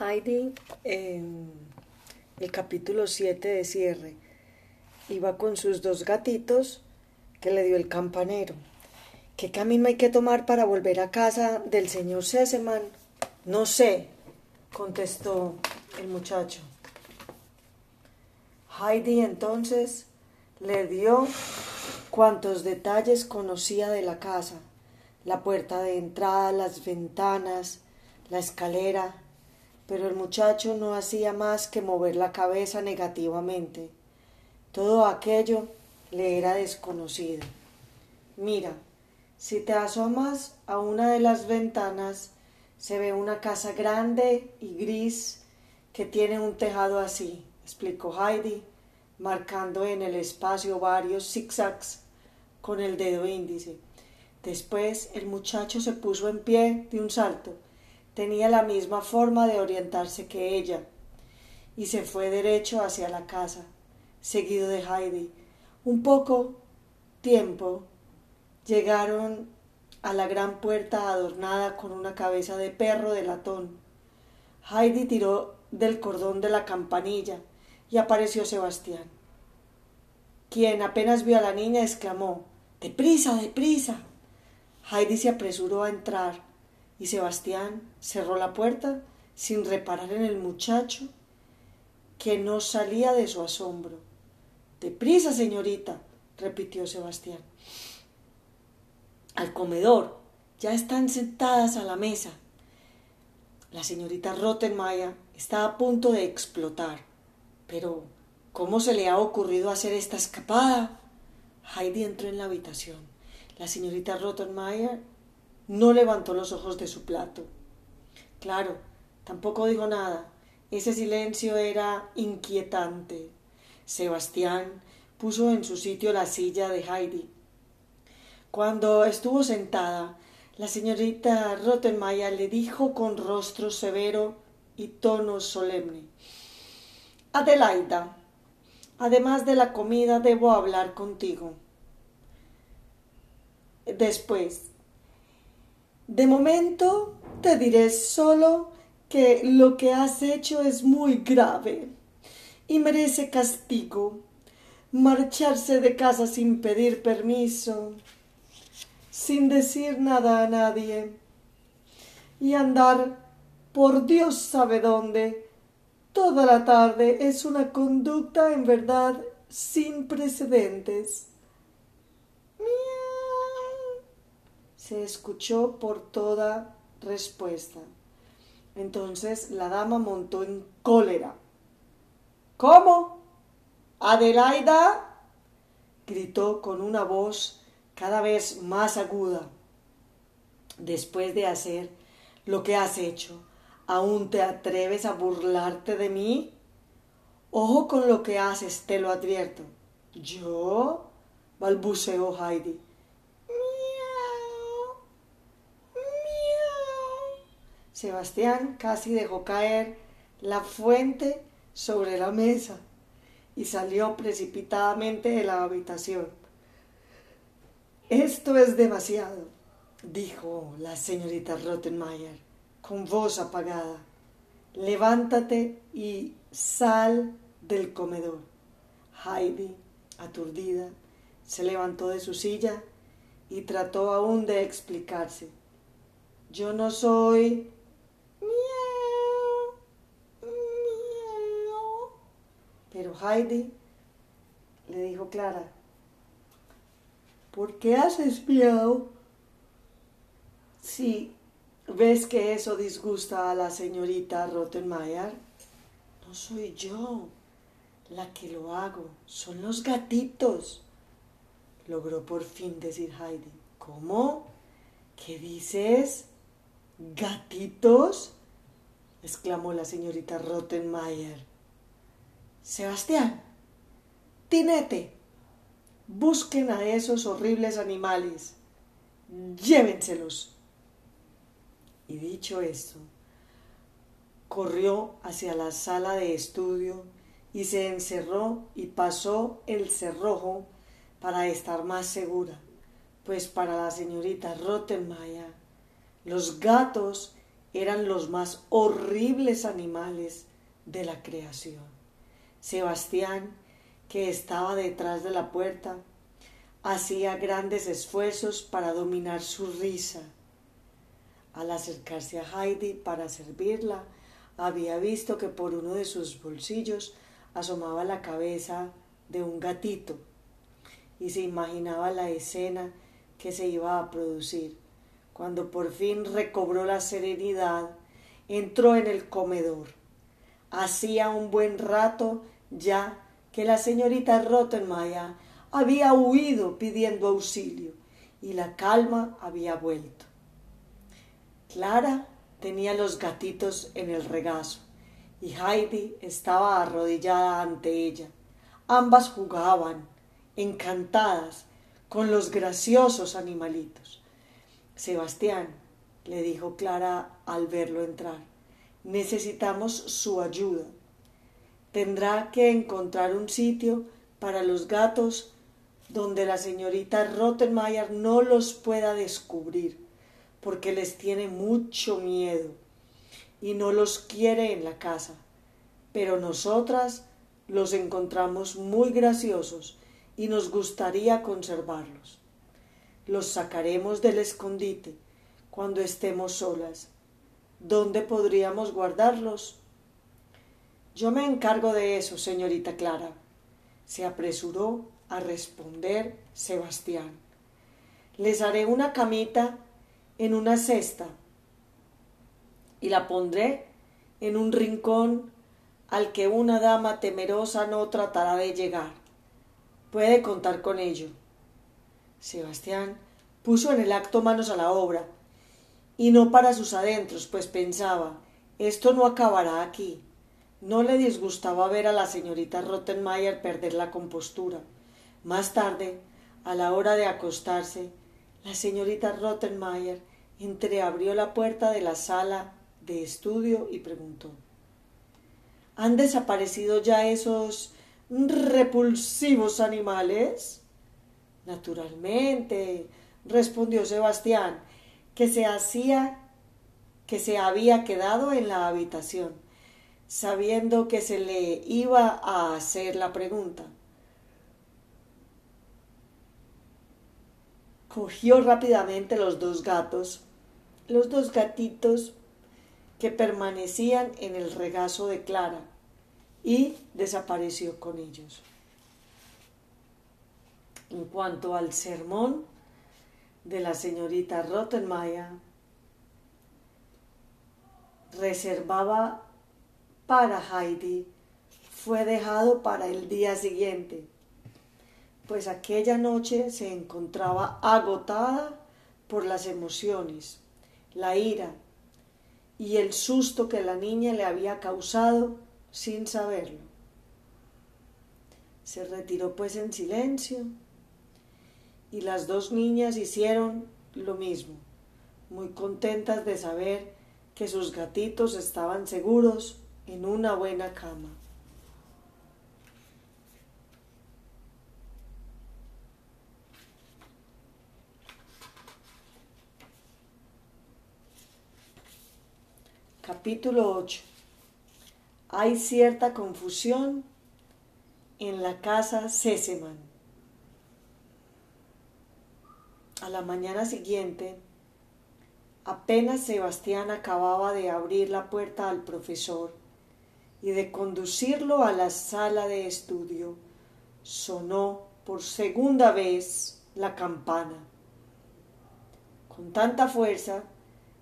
Heidi en el capítulo 7 de cierre iba con sus dos gatitos que le dio el campanero. ¿Qué camino hay que tomar para volver a casa del señor Seseman? No sé, contestó el muchacho. Heidi entonces le dio cuantos detalles conocía de la casa, la puerta de entrada, las ventanas, la escalera, pero el muchacho no hacía más que mover la cabeza negativamente. Todo aquello le era desconocido. Mira, si te asomas a una de las ventanas, se ve una casa grande y gris que tiene un tejado así, explicó Heidi, marcando en el espacio varios zigzags con el dedo índice. Después el muchacho se puso en pie de un salto tenía la misma forma de orientarse que ella, y se fue derecho hacia la casa, seguido de Heidi. Un poco tiempo llegaron a la gran puerta adornada con una cabeza de perro de latón. Heidi tiró del cordón de la campanilla y apareció Sebastián, quien apenas vio a la niña exclamó Deprisa, deprisa. Heidi se apresuró a entrar y Sebastián cerró la puerta sin reparar en el muchacho que no salía de su asombro. Deprisa, señorita, repitió Sebastián. Al comedor. Ya están sentadas a la mesa. La señorita Rottenmeier está a punto de explotar. Pero, ¿cómo se le ha ocurrido hacer esta escapada? Heidi entró en la habitación. La señorita Rottenmeier no levantó los ojos de su plato. Claro, tampoco dijo nada. Ese silencio era inquietante. Sebastián puso en su sitio la silla de Heidi. Cuando estuvo sentada, la señorita Rottenmeier le dijo con rostro severo y tono solemne Adelaida, además de la comida debo hablar contigo. Después, de momento te diré solo que lo que has hecho es muy grave y merece castigo. Marcharse de casa sin pedir permiso, sin decir nada a nadie y andar por Dios sabe dónde toda la tarde es una conducta en verdad sin precedentes. Se escuchó por toda respuesta. Entonces la dama montó en cólera. ¿Cómo? Adelaida gritó con una voz cada vez más aguda. Después de hacer lo que has hecho, ¿aún te atreves a burlarte de mí? Ojo con lo que haces, te lo advierto. ¿Yo? balbuceó Heidi. Sebastián casi dejó caer la fuente sobre la mesa y salió precipitadamente de la habitación. Esto es demasiado, dijo la señorita Rottenmeier con voz apagada. Levántate y sal del comedor. Heidi, aturdida, se levantó de su silla y trató aún de explicarse. Yo no soy Pero Heidi le dijo Clara, ¿por qué haces miau? Si ves que eso disgusta a la señorita Rottenmeier, no soy yo la que lo hago, son los gatitos. Logró por fin decir Heidi. ¿Cómo? ¿Qué dices? ¿Gatitos? Exclamó la señorita Rottenmeier. Sebastián, Tinete, busquen a esos horribles animales, llévenselos. Y dicho esto, corrió hacia la sala de estudio y se encerró y pasó el cerrojo para estar más segura, pues para la señorita Rottenmeier los gatos eran los más horribles animales de la creación. Sebastián, que estaba detrás de la puerta, hacía grandes esfuerzos para dominar su risa. Al acercarse a Heidi para servirla, había visto que por uno de sus bolsillos asomaba la cabeza de un gatito y se imaginaba la escena que se iba a producir. Cuando por fin recobró la serenidad, entró en el comedor. Hacía un buen rato ya que la señorita Rottenmeier había huido pidiendo auxilio y la calma había vuelto. Clara tenía los gatitos en el regazo y Heidi estaba arrodillada ante ella. Ambas jugaban, encantadas, con los graciosos animalitos. Sebastián, le dijo Clara al verlo entrar, necesitamos su ayuda. Tendrá que encontrar un sitio para los gatos donde la señorita Rottenmeier no los pueda descubrir, porque les tiene mucho miedo y no los quiere en la casa. Pero nosotras los encontramos muy graciosos y nos gustaría conservarlos. Los sacaremos del escondite cuando estemos solas. ¿Dónde podríamos guardarlos? Yo me encargo de eso, señorita Clara, se apresuró a responder Sebastián. Les haré una camita en una cesta y la pondré en un rincón al que una dama temerosa no tratará de llegar. Puede contar con ello. Sebastián puso en el acto manos a la obra, y no para sus adentros, pues pensaba esto no acabará aquí. No le disgustaba ver a la señorita Rottenmeier perder la compostura. Más tarde, a la hora de acostarse, la señorita Rottenmeier entreabrió la puerta de la sala de estudio y preguntó ¿Han desaparecido ya esos repulsivos animales? Naturalmente, respondió Sebastián, que se hacía que se había quedado en la habitación, sabiendo que se le iba a hacer la pregunta. Cogió rápidamente los dos gatos, los dos gatitos que permanecían en el regazo de Clara y desapareció con ellos. En cuanto al sermón de la señorita Rottenmeier, reservaba para Heidi fue dejado para el día siguiente, pues aquella noche se encontraba agotada por las emociones, la ira y el susto que la niña le había causado sin saberlo. Se retiró pues en silencio y las dos niñas hicieron lo mismo, muy contentas de saber que sus gatitos estaban seguros en una buena cama. Capítulo 8. Hay cierta confusión en la casa Seseman. La mañana siguiente, apenas Sebastián acababa de abrir la puerta al profesor y de conducirlo a la sala de estudio, sonó por segunda vez la campana. Con tanta fuerza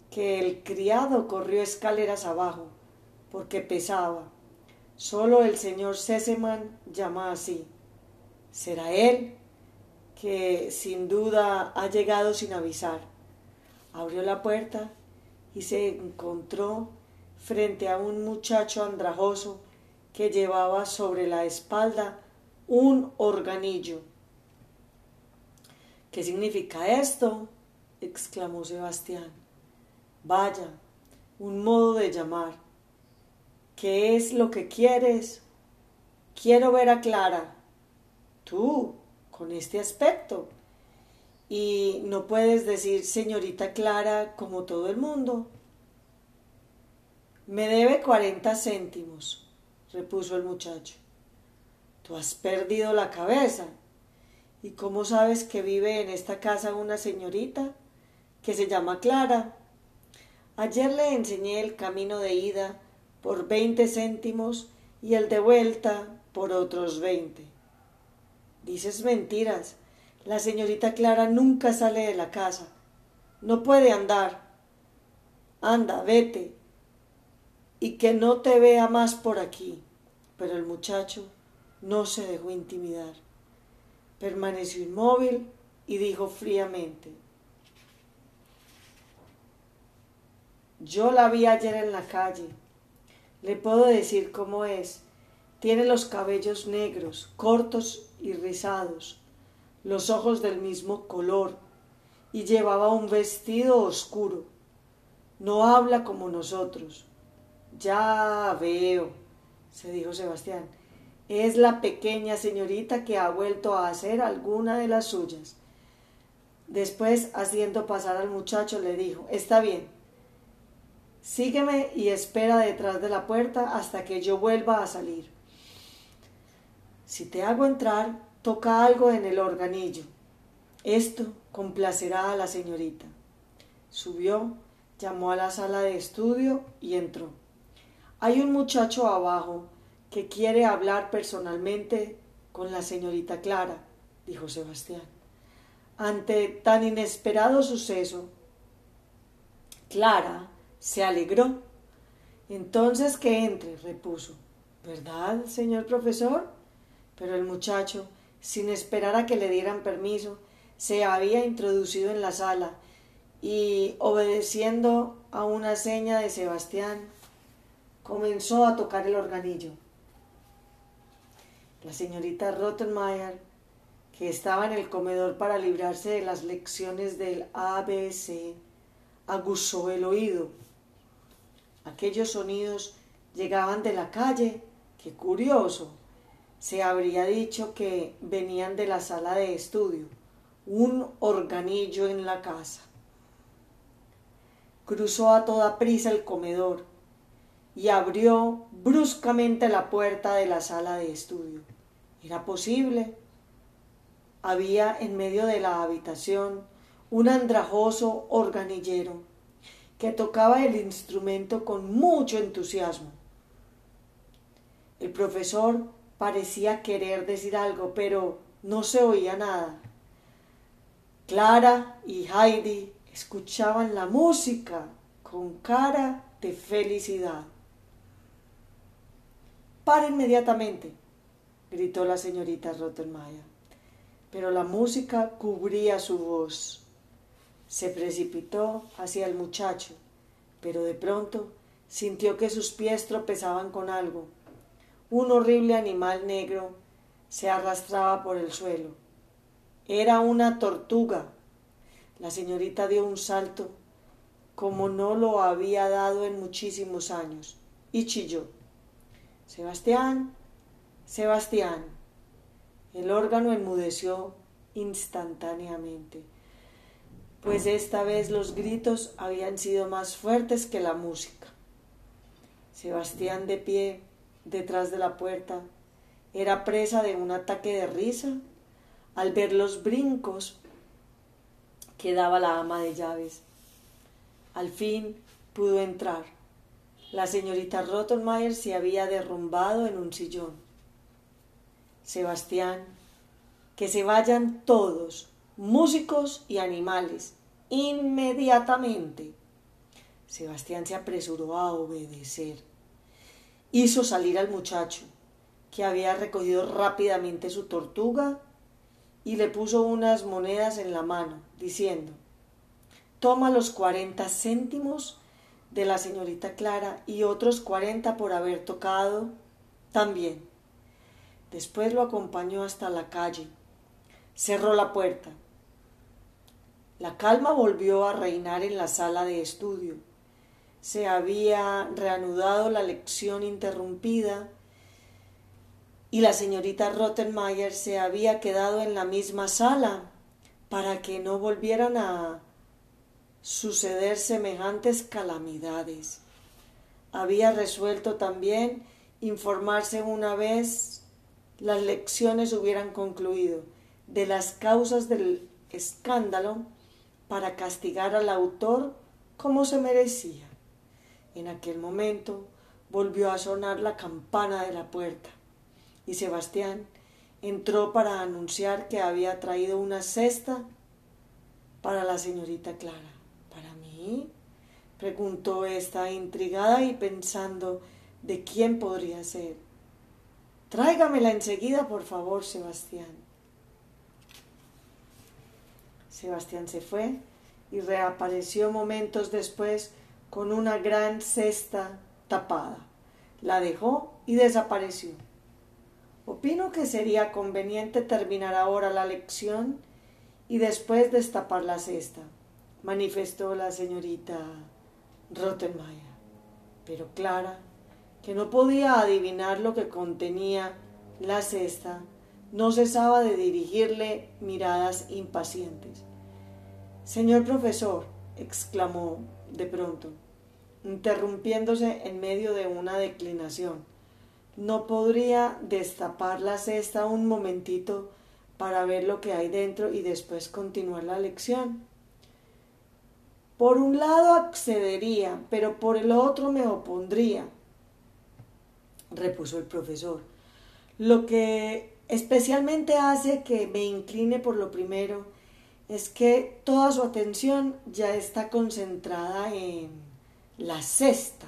que el criado corrió escaleras abajo, porque pesaba. Solo el señor Seseman llama así. ¿Será él? Que sin duda ha llegado sin avisar. Abrió la puerta y se encontró frente a un muchacho andrajoso que llevaba sobre la espalda un organillo. ¿Qué significa esto? exclamó Sebastián. Vaya, un modo de llamar. ¿Qué es lo que quieres? Quiero ver a Clara. Tú, con este aspecto. Y no puedes decir señorita Clara como todo el mundo. Me debe cuarenta céntimos, repuso el muchacho. Tú has perdido la cabeza. ¿Y cómo sabes que vive en esta casa una señorita que se llama Clara? Ayer le enseñé el camino de ida por veinte céntimos y el de vuelta por otros veinte. Dices mentiras. La señorita Clara nunca sale de la casa. No puede andar. Anda, vete. Y que no te vea más por aquí. Pero el muchacho no se dejó intimidar. Permaneció inmóvil y dijo fríamente Yo la vi ayer en la calle. Le puedo decir cómo es. Tiene los cabellos negros, cortos y rizados, los ojos del mismo color, y llevaba un vestido oscuro. No habla como nosotros. Ya veo, se dijo Sebastián. Es la pequeña señorita que ha vuelto a hacer alguna de las suyas. Después, haciendo pasar al muchacho, le dijo Está bien, Sígueme y espera detrás de la puerta hasta que yo vuelva a salir. Si te hago entrar, toca algo en el organillo. Esto complacerá a la señorita. Subió, llamó a la sala de estudio y entró. Hay un muchacho abajo que quiere hablar personalmente con la señorita Clara, dijo Sebastián. Ante tan inesperado suceso, Clara se alegró. Entonces que entre, repuso. ¿Verdad, señor profesor? Pero el muchacho, sin esperar a que le dieran permiso, se había introducido en la sala y, obedeciendo a una seña de Sebastián, comenzó a tocar el organillo. La señorita Rottenmeier, que estaba en el comedor para librarse de las lecciones del ABC, aguzó el oído Aquellos sonidos llegaban de la calle. Qué curioso. Se habría dicho que venían de la sala de estudio. Un organillo en la casa. Cruzó a toda prisa el comedor y abrió bruscamente la puerta de la sala de estudio. Era posible. Había en medio de la habitación un andrajoso organillero que tocaba el instrumento con mucho entusiasmo. El profesor parecía querer decir algo, pero no se oía nada. Clara y Heidi escuchaban la música con cara de felicidad. Para inmediatamente, gritó la señorita Rottenmeier, pero la música cubría su voz. Se precipitó hacia el muchacho, pero de pronto sintió que sus pies tropezaban con algo. Un horrible animal negro se arrastraba por el suelo. Era una tortuga. La señorita dio un salto como no lo había dado en muchísimos años y chilló. Sebastián, Sebastián. El órgano enmudeció instantáneamente pues esta vez los gritos habían sido más fuertes que la música. Sebastián de pie detrás de la puerta era presa de un ataque de risa al ver los brincos que daba la ama de llaves. Al fin pudo entrar. La señorita Rottenmeier se había derrumbado en un sillón. Sebastián, que se vayan todos, músicos y animales, inmediatamente. Sebastián se apresuró a obedecer. Hizo salir al muchacho, que había recogido rápidamente su tortuga, y le puso unas monedas en la mano, diciendo Toma los cuarenta céntimos de la señorita Clara y otros cuarenta por haber tocado también. Después lo acompañó hasta la calle. Cerró la puerta la calma volvió a reinar en la sala de estudio. Se había reanudado la lección interrumpida y la señorita Rottenmeier se había quedado en la misma sala para que no volvieran a suceder semejantes calamidades. había resuelto también informarse una vez las lecciones hubieran concluido de las causas del escándalo para castigar al autor como se merecía. En aquel momento volvió a sonar la campana de la puerta y Sebastián entró para anunciar que había traído una cesta para la señorita Clara. ¿Para mí? preguntó esta intrigada y pensando de quién podría ser. Tráigamela enseguida, por favor, Sebastián. Sebastián se fue y reapareció momentos después con una gran cesta tapada. La dejó y desapareció. Opino que sería conveniente terminar ahora la lección y después destapar la cesta, manifestó la señorita Rottenmeier. Pero Clara, que no podía adivinar lo que contenía la cesta, no cesaba de dirigirle miradas impacientes. Señor profesor, exclamó de pronto, interrumpiéndose en medio de una declinación, ¿no podría destapar la cesta un momentito para ver lo que hay dentro y después continuar la lección? Por un lado accedería, pero por el otro me opondría, repuso el profesor. Lo que especialmente hace que me incline por lo primero es que toda su atención ya está concentrada en la cesta.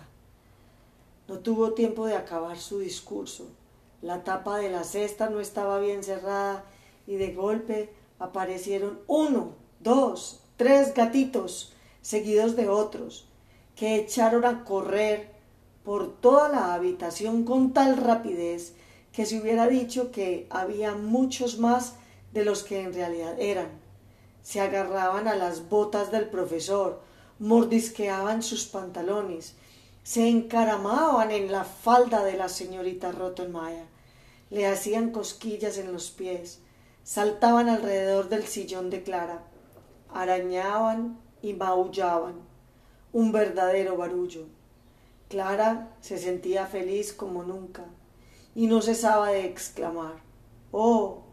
No tuvo tiempo de acabar su discurso. La tapa de la cesta no estaba bien cerrada y de golpe aparecieron uno, dos, tres gatitos seguidos de otros, que echaron a correr por toda la habitación con tal rapidez que se hubiera dicho que había muchos más de los que en realidad eran. Se agarraban a las botas del profesor, mordisqueaban sus pantalones, se encaramaban en la falda de la señorita Rottenmeier, le hacían cosquillas en los pies, saltaban alrededor del sillón de Clara, arañaban y maullaban, un verdadero barullo. Clara se sentía feliz como nunca y no cesaba de exclamar Oh,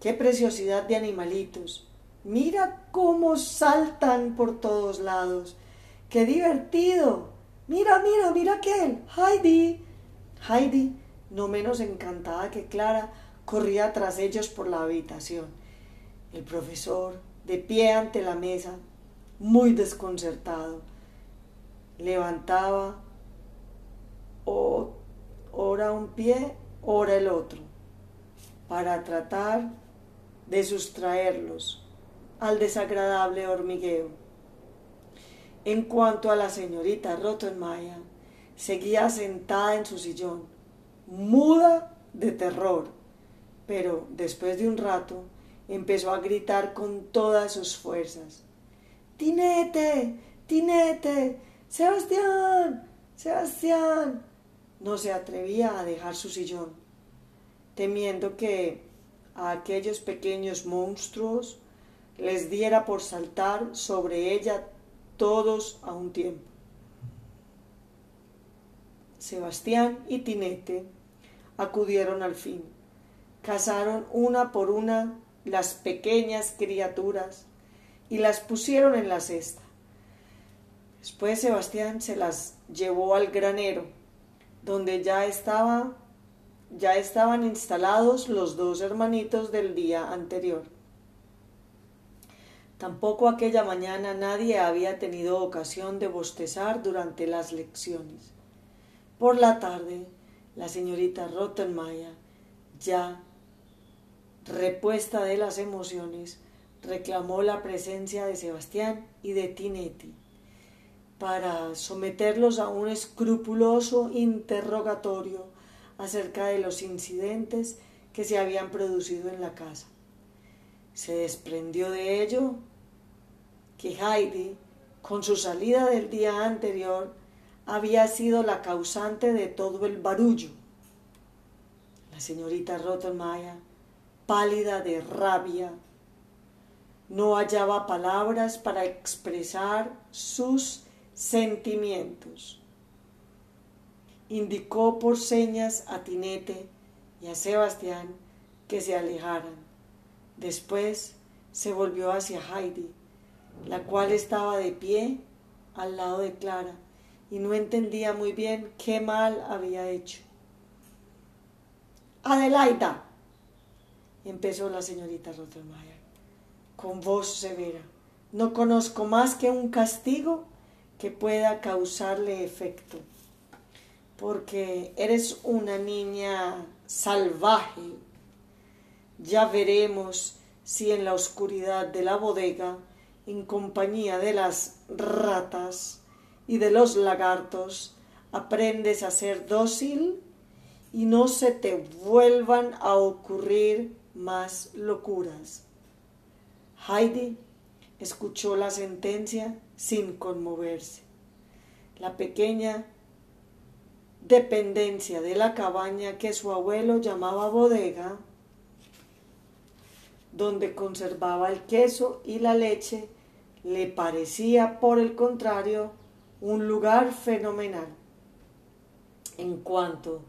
qué preciosidad de animalitos. Mira cómo saltan por todos lados. ¡Qué divertido! Mira, mira, mira aquel. Heidi. Heidi, no menos encantada que Clara, corría tras ellos por la habitación. El profesor, de pie ante la mesa, muy desconcertado, levantaba ora un pie, ora el otro, para tratar de sustraerlos al desagradable hormigueo. En cuanto a la señorita Rottenmeier, seguía sentada en su sillón, muda de terror, pero después de un rato empezó a gritar con todas sus fuerzas. Tinete, Tinete, Sebastián, Sebastián. No se atrevía a dejar su sillón, temiendo que a aquellos pequeños monstruos les diera por saltar sobre ella todos a un tiempo. Sebastián y Tinete acudieron al fin. Cazaron una por una las pequeñas criaturas y las pusieron en la cesta. Después Sebastián se las llevó al granero, donde ya estaba ya estaban instalados los dos hermanitos del día anterior. Tampoco aquella mañana nadie había tenido ocasión de bostezar durante las lecciones. Por la tarde, la señorita Rottenmeier, ya repuesta de las emociones, reclamó la presencia de Sebastián y de Tinetti para someterlos a un escrupuloso interrogatorio acerca de los incidentes que se habían producido en la casa. Se desprendió de ello que Heidi, con su salida del día anterior, había sido la causante de todo el barullo. La señorita Rottenmeier, pálida de rabia, no hallaba palabras para expresar sus sentimientos. indicó por señas a Tinete y a Sebastián que se alejaran. Después se volvió hacia Heidi, la cual estaba de pie al lado de Clara y no entendía muy bien qué mal había hecho. Adelaida, empezó la señorita Rottenmeier, con voz severa, no conozco más que un castigo que pueda causarle efecto, porque eres una niña salvaje. Ya veremos si en la oscuridad de la bodega, en compañía de las ratas y de los lagartos, aprendes a ser dócil y no se te vuelvan a ocurrir más locuras. Heidi escuchó la sentencia sin conmoverse. La pequeña dependencia de la cabaña que su abuelo llamaba bodega, donde conservaba el queso y la leche, le parecía, por el contrario, un lugar fenomenal. En cuanto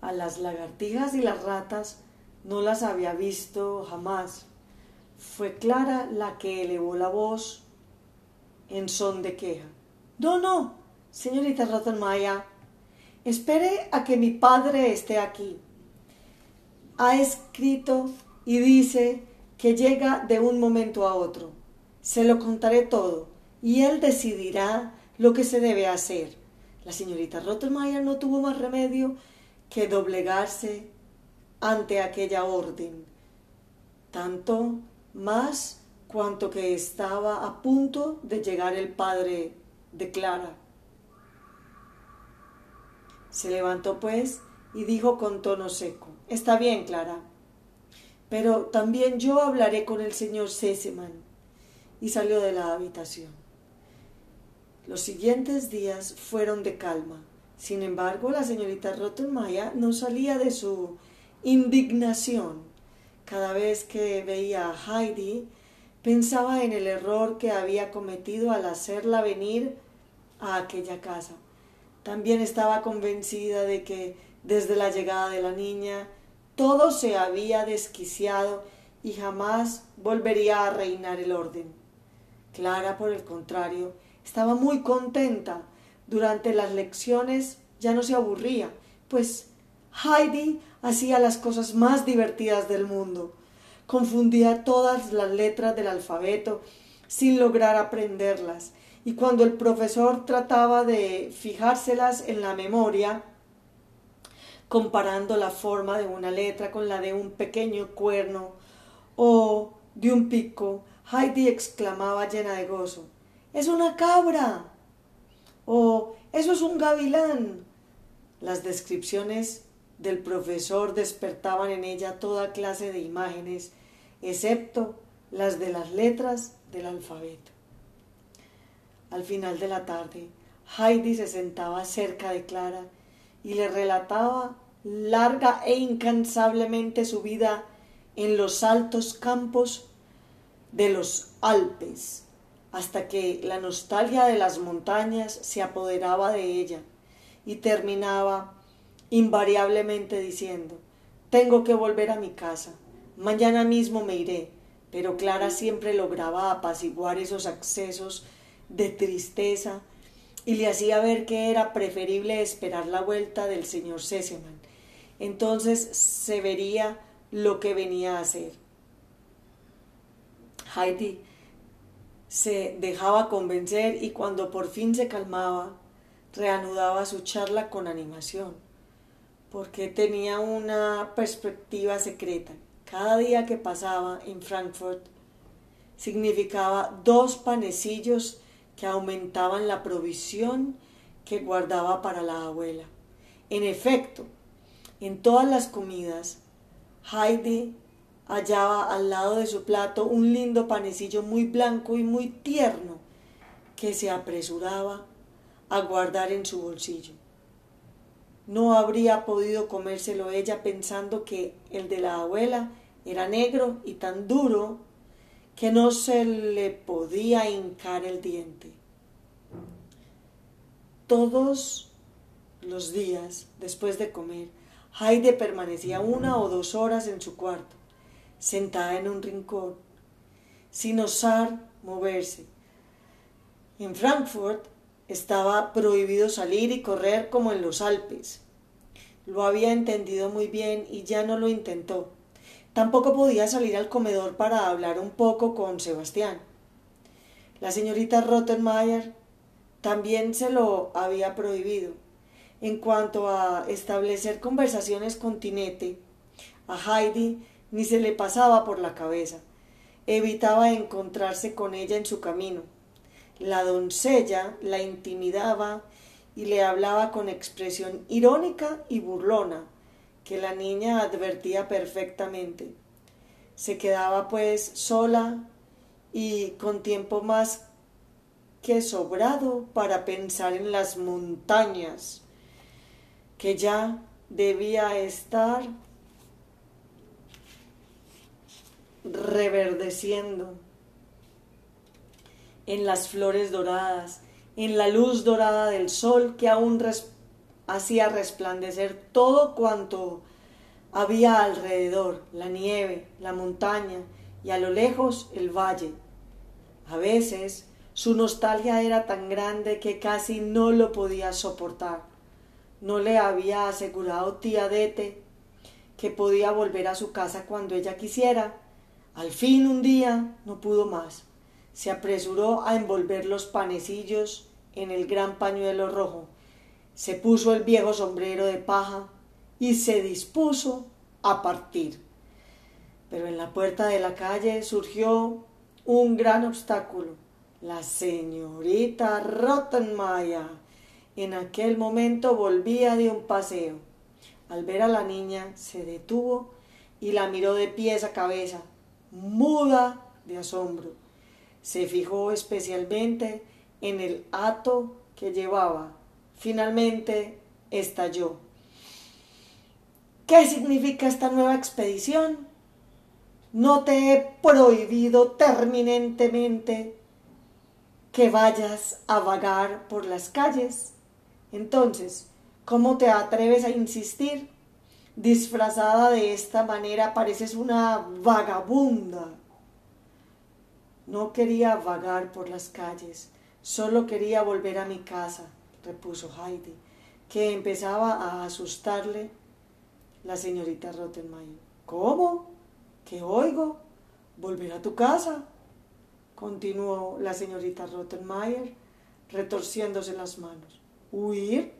a las lagartijas y las ratas, no las había visto jamás. Fue Clara la que elevó la voz en son de queja. No, no, señorita Rottenmeier, espere a que mi padre esté aquí. Ha escrito y dice que llega de un momento a otro. Se lo contaré todo y él decidirá lo que se debe hacer. La señorita Rottenmeier no tuvo más remedio que doblegarse ante aquella orden, tanto más cuanto que estaba a punto de llegar el padre de Clara. Se levantó pues y dijo con tono seco, Está bien, Clara, pero también yo hablaré con el señor Seseman. Y salió de la habitación. Los siguientes días fueron de calma. Sin embargo, la señorita Rottenmeier no salía de su indignación. Cada vez que veía a Heidi, pensaba en el error que había cometido al hacerla venir a aquella casa. También estaba convencida de que desde la llegada de la niña todo se había desquiciado y jamás volvería a reinar el orden. Clara, por el contrario, estaba muy contenta. Durante las lecciones ya no se aburría, pues Heidi hacía las cosas más divertidas del mundo. Confundía todas las letras del alfabeto sin lograr aprenderlas, y cuando el profesor trataba de fijárselas en la memoria, comparando la forma de una letra con la de un pequeño cuerno o de un pico, Heidi exclamaba llena de gozo Es una cabra. o Eso es un gavilán. Las descripciones del profesor despertaban en ella toda clase de imágenes, excepto las de las letras del alfabeto. Al final de la tarde, Heidi se sentaba cerca de Clara y le relataba larga e incansablemente su vida en los altos campos de los Alpes, hasta que la nostalgia de las montañas se apoderaba de ella y terminaba invariablemente diciendo Tengo que volver a mi casa. Mañana mismo me iré. Pero Clara siempre lograba apaciguar esos accesos de tristeza y le hacía ver que era preferible esperar la vuelta del señor Seseman. Entonces se vería lo que venía a hacer. Heidi se dejaba convencer y cuando por fin se calmaba, reanudaba su charla con animación, porque tenía una perspectiva secreta. Cada día que pasaba en Frankfurt significaba dos panecillos que aumentaban la provisión que guardaba para la abuela. En efecto, en todas las comidas, Heidi hallaba al lado de su plato un lindo panecillo muy blanco y muy tierno que se apresuraba a guardar en su bolsillo. No habría podido comérselo ella pensando que el de la abuela era negro y tan duro que no se le podía hincar el diente. Todos los días, después de comer, Heide permanecía una o dos horas en su cuarto, sentada en un rincón, sin osar moverse. En Frankfurt estaba prohibido salir y correr como en los Alpes. Lo había entendido muy bien y ya no lo intentó. Tampoco podía salir al comedor para hablar un poco con Sebastián. La señorita Rottenmeier también se lo había prohibido. En cuanto a establecer conversaciones con Tinete, a Heidi ni se le pasaba por la cabeza. Evitaba encontrarse con ella en su camino. La doncella la intimidaba y le hablaba con expresión irónica y burlona, que la niña advertía perfectamente. Se quedaba pues sola y con tiempo más que sobrado para pensar en las montañas, que ya debía estar reverdeciendo en las flores doradas, en la luz dorada del sol que aún hacía resplandecer todo cuanto había alrededor, la nieve, la montaña y a lo lejos el valle. A veces su nostalgia era tan grande que casi no lo podía soportar. No le había asegurado tía Dete que podía volver a su casa cuando ella quisiera. Al fin un día no pudo más se apresuró a envolver los panecillos en el gran pañuelo rojo, se puso el viejo sombrero de paja y se dispuso a partir. Pero en la puerta de la calle surgió un gran obstáculo. La señorita Rottenmeier en aquel momento volvía de un paseo. Al ver a la niña se detuvo y la miró de pies a cabeza, muda de asombro se fijó especialmente en el hato que llevaba. Finalmente estalló. ¿Qué significa esta nueva expedición? No te he prohibido terminantemente que vayas a vagar por las calles. Entonces, ¿cómo te atreves a insistir? Disfrazada de esta manera pareces una vagabunda. No quería vagar por las calles, solo quería volver a mi casa, repuso Heidi, que empezaba a asustarle la señorita Rottenmeier. ¿Cómo? ¿Qué oigo? ¿Volver a tu casa? continuó la señorita Rottenmeier, retorciéndose las manos. ¿Huir?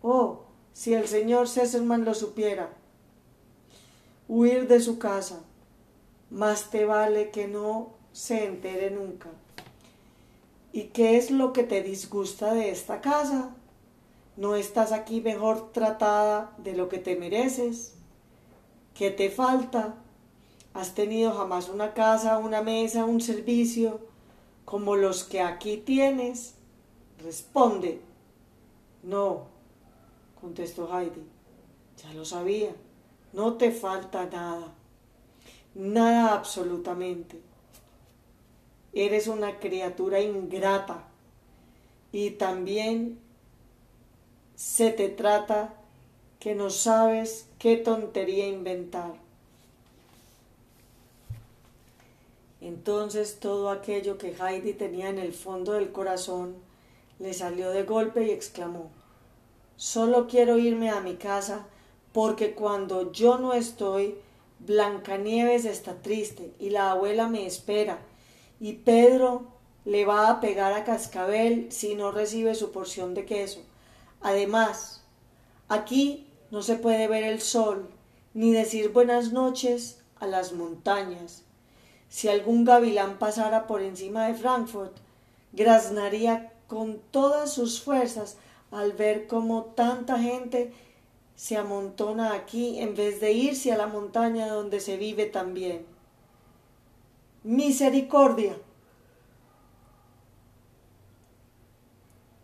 Oh, si el señor Cesarman lo supiera. Huir de su casa. Más te vale que no se entere nunca. ¿Y qué es lo que te disgusta de esta casa? ¿No estás aquí mejor tratada de lo que te mereces? ¿Qué te falta? ¿Has tenido jamás una casa, una mesa, un servicio como los que aquí tienes? Responde. No, contestó Heidi. Ya lo sabía. No te falta nada. Nada absolutamente. Eres una criatura ingrata y también se te trata que no sabes qué tontería inventar. Entonces todo aquello que Heidi tenía en el fondo del corazón le salió de golpe y exclamó Solo quiero irme a mi casa porque cuando yo no estoy, Blancanieves está triste y la abuela me espera y Pedro le va a pegar a Cascabel si no recibe su porción de queso. Además, aquí no se puede ver el sol ni decir buenas noches a las montañas. Si algún gavilán pasara por encima de Frankfurt, graznaría con todas sus fuerzas al ver cómo tanta gente se amontona aquí en vez de irse a la montaña donde se vive tan bien. Misericordia.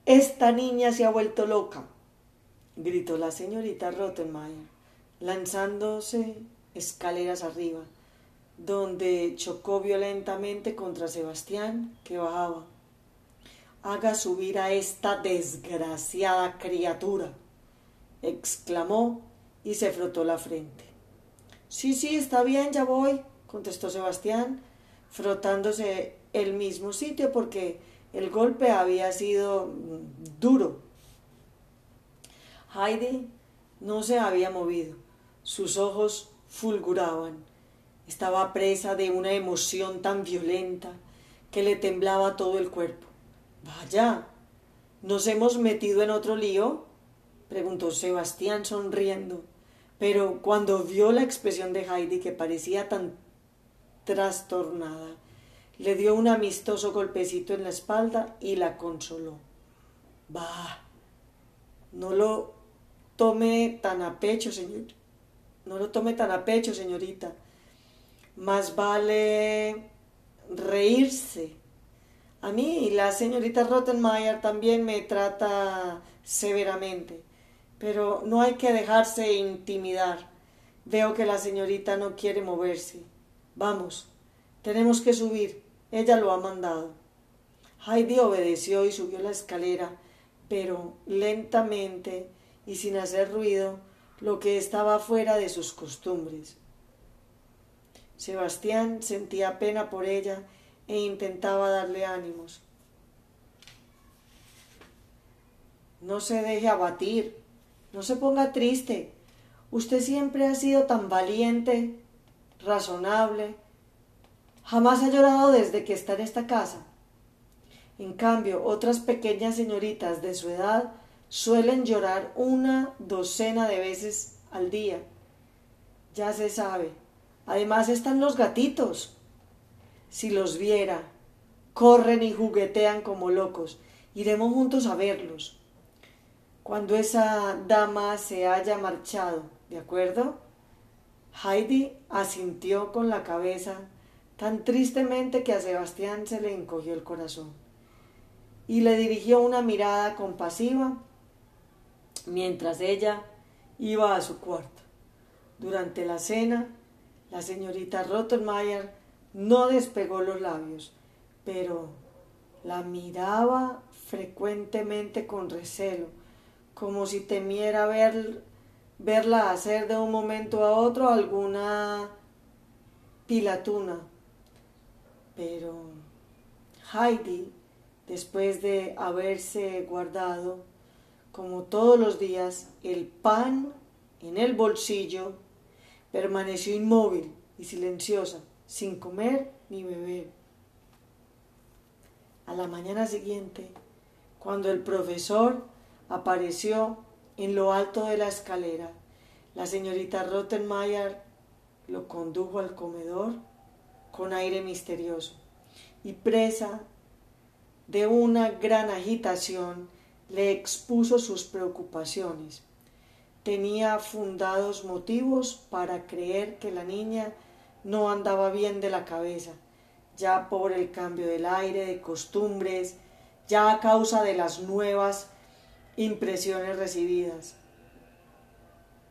Esta niña se ha vuelto loca, gritó la señorita Rottenmeier, lanzándose escaleras arriba, donde chocó violentamente contra Sebastián, que bajaba. Haga subir a esta desgraciada criatura, exclamó y se frotó la frente. Sí, sí, está bien, ya voy, contestó Sebastián, frotándose el mismo sitio porque el golpe había sido duro. Heidi no se había movido. Sus ojos fulguraban. Estaba presa de una emoción tan violenta que le temblaba todo el cuerpo. Vaya, ¿nos hemos metido en otro lío? preguntó Sebastián sonriendo. Pero cuando vio la expresión de Heidi, que parecía tan trastornada, le dio un amistoso golpecito en la espalda y la consoló. Bah, no lo tome tan a pecho, señor. No lo tome tan a pecho, señorita. Más vale reírse. A mí la señorita Rottenmeier también me trata severamente, pero no hay que dejarse intimidar. Veo que la señorita no quiere moverse. Vamos, tenemos que subir. Ella lo ha mandado. Heidi obedeció y subió la escalera, pero lentamente y sin hacer ruido, lo que estaba fuera de sus costumbres. Sebastián sentía pena por ella e intentaba darle ánimos. No se deje abatir, no se ponga triste. Usted siempre ha sido tan valiente, razonable, Jamás ha llorado desde que está en esta casa. En cambio, otras pequeñas señoritas de su edad suelen llorar una docena de veces al día. Ya se sabe. Además están los gatitos. Si los viera, corren y juguetean como locos. Iremos juntos a verlos. Cuando esa dama se haya marchado, ¿de acuerdo? Heidi asintió con la cabeza tan tristemente que a Sebastián se le encogió el corazón y le dirigió una mirada compasiva mientras ella iba a su cuarto. Durante la cena, la señorita Rottenmeier no despegó los labios, pero la miraba frecuentemente con recelo, como si temiera ver, verla hacer de un momento a otro alguna pilatuna. Pero Heidi, después de haberse guardado, como todos los días, el pan en el bolsillo, permaneció inmóvil y silenciosa, sin comer ni beber. A la mañana siguiente, cuando el profesor apareció en lo alto de la escalera, la señorita Rottenmeier lo condujo al comedor con aire misterioso y presa de una gran agitación le expuso sus preocupaciones. Tenía fundados motivos para creer que la niña no andaba bien de la cabeza, ya por el cambio del aire, de costumbres, ya a causa de las nuevas impresiones recibidas.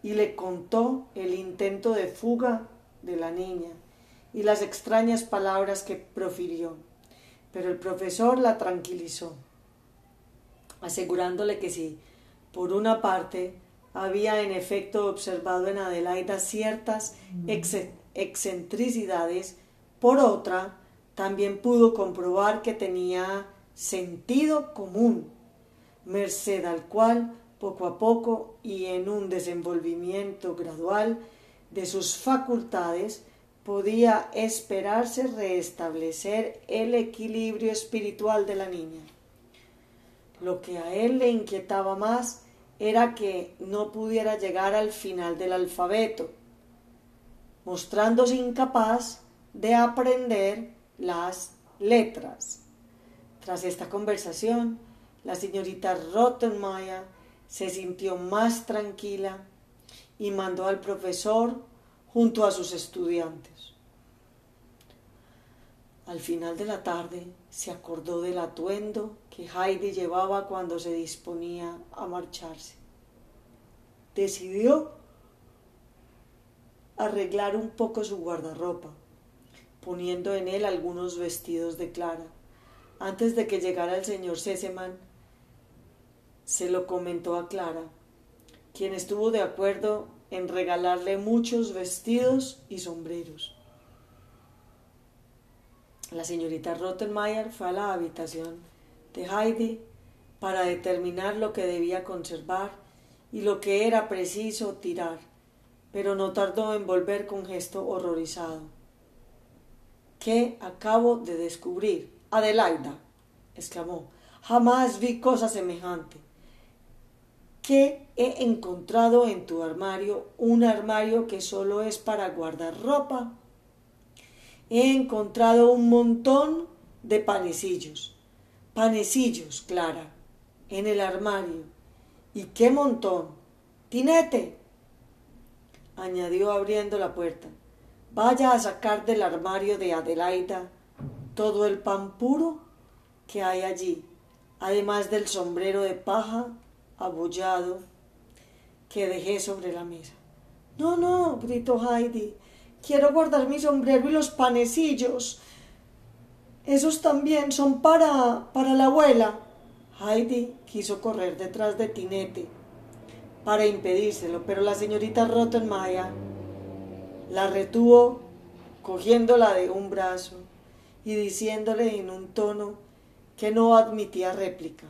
Y le contó el intento de fuga de la niña, y las extrañas palabras que profirió. Pero el profesor la tranquilizó, asegurándole que si, por una parte, había en efecto observado en Adelaida ciertas excentricidades, por otra, también pudo comprobar que tenía sentido común, merced al cual, poco a poco y en un desenvolvimiento gradual de sus facultades, podía esperarse restablecer el equilibrio espiritual de la niña. Lo que a él le inquietaba más era que no pudiera llegar al final del alfabeto, mostrándose incapaz de aprender las letras. Tras esta conversación, la señorita Rottenmeier se sintió más tranquila y mandó al profesor junto a sus estudiantes. Al final de la tarde se acordó del atuendo que Heidi llevaba cuando se disponía a marcharse. Decidió arreglar un poco su guardarropa, poniendo en él algunos vestidos de Clara. Antes de que llegara el señor Seseman, se lo comentó a Clara, quien estuvo de acuerdo en regalarle muchos vestidos y sombreros. La señorita Rottenmeier fue a la habitación de Heidi para determinar lo que debía conservar y lo que era preciso tirar, pero no tardó en volver con gesto horrorizado. ¿Qué acabo de descubrir? Adelaida, exclamó, jamás vi cosa semejante. ¿Qué he encontrado en tu armario? Un armario que solo es para guardar ropa. He encontrado un montón de panecillos. Panecillos, Clara, en el armario. ¿Y qué montón? Tinete, añadió abriendo la puerta. Vaya a sacar del armario de Adelaida todo el pan puro que hay allí, además del sombrero de paja abollado que dejé sobre la mesa. No, no, gritó Heidi. Quiero guardar mi sombrero y los panecillos. Esos también son para. para la abuela. Heidi quiso correr detrás de Tinete para impedírselo, pero la señorita Rottenmeier la retuvo cogiéndola de un brazo y diciéndole en un tono que no admitía réplica.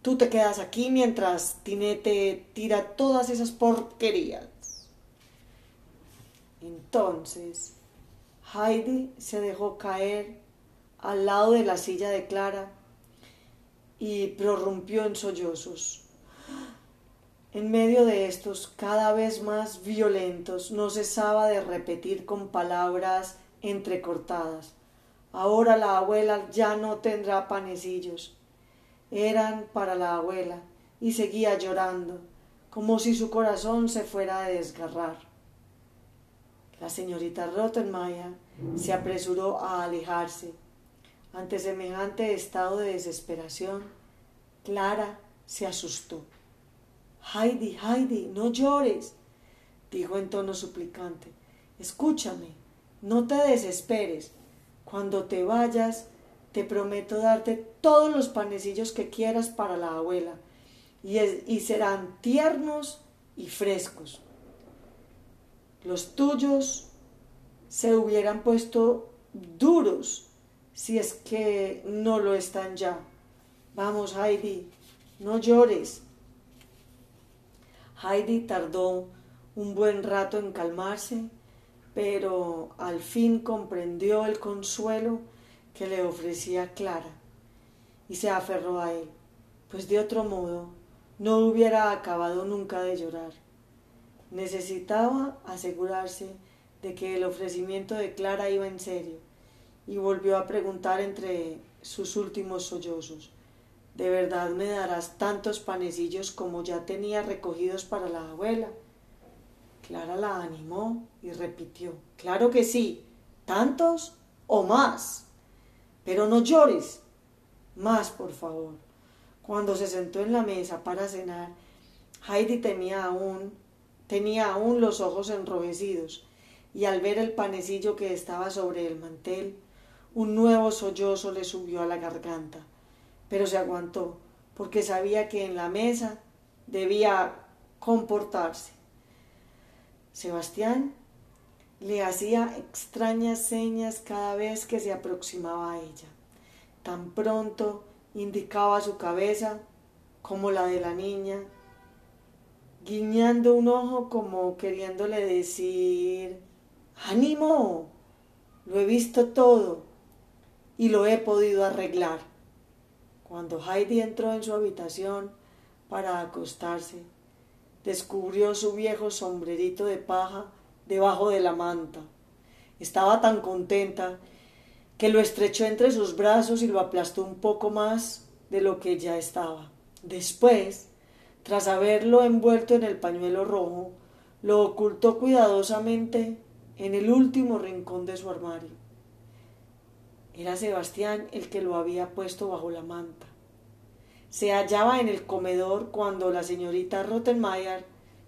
Tú te quedas aquí mientras Tinete tira todas esas porquerías. Entonces, Heidi se dejó caer al lado de la silla de Clara y prorrumpió en sollozos. En medio de estos, cada vez más violentos, no cesaba de repetir con palabras entrecortadas. Ahora la abuela ya no tendrá panecillos eran para la abuela y seguía llorando, como si su corazón se fuera a desgarrar. La señorita Rottenmeier se apresuró a alejarse. Ante semejante estado de desesperación, Clara se asustó. Heidi, Heidi, no llores, dijo en tono suplicante. Escúchame, no te desesperes. Cuando te vayas, te prometo darte todos los panecillos que quieras para la abuela, y, y serán tiernos y frescos. Los tuyos se hubieran puesto duros si es que no lo están ya. Vamos, Heidi, no llores. Heidi tardó un buen rato en calmarse, pero al fin comprendió el consuelo que le ofrecía Clara y se aferró a él, pues de otro modo no hubiera acabado nunca de llorar. Necesitaba asegurarse de que el ofrecimiento de Clara iba en serio y volvió a preguntar entre sus últimos sollozos ¿De verdad me darás tantos panecillos como ya tenía recogidos para la abuela? Clara la animó y repitió Claro que sí, tantos o más. Pero no llores. Más, por favor. Cuando se sentó en la mesa para cenar, Heidi aún, tenía aún los ojos enrojecidos, y al ver el panecillo que estaba sobre el mantel, un nuevo sollozo le subió a la garganta. Pero se aguantó, porque sabía que en la mesa debía comportarse. Sebastián le hacía extrañas señas cada vez que se aproximaba a ella. Tan pronto indicaba su cabeza como la de la niña, guiñando un ojo como queriéndole decir ánimo, lo he visto todo y lo he podido arreglar. Cuando Heidi entró en su habitación para acostarse, descubrió su viejo sombrerito de paja debajo de la manta. Estaba tan contenta que lo estrechó entre sus brazos y lo aplastó un poco más de lo que ya estaba. Después, tras haberlo envuelto en el pañuelo rojo, lo ocultó cuidadosamente en el último rincón de su armario. Era Sebastián el que lo había puesto bajo la manta. Se hallaba en el comedor cuando la señorita Rottenmeier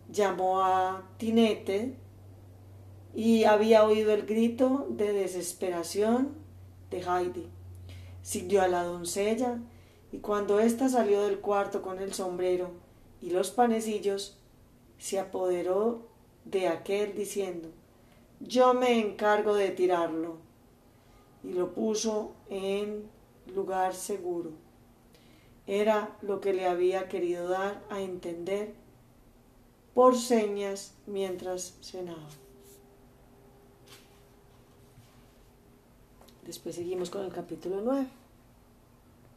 llamó a Tinete y había oído el grito de desesperación de Heidi. Siguió a la doncella y cuando ésta salió del cuarto con el sombrero y los panecillos, se apoderó de aquel diciendo, yo me encargo de tirarlo, y lo puso en lugar seguro. Era lo que le había querido dar a entender por señas mientras cenaba. Después seguimos con el capítulo 9.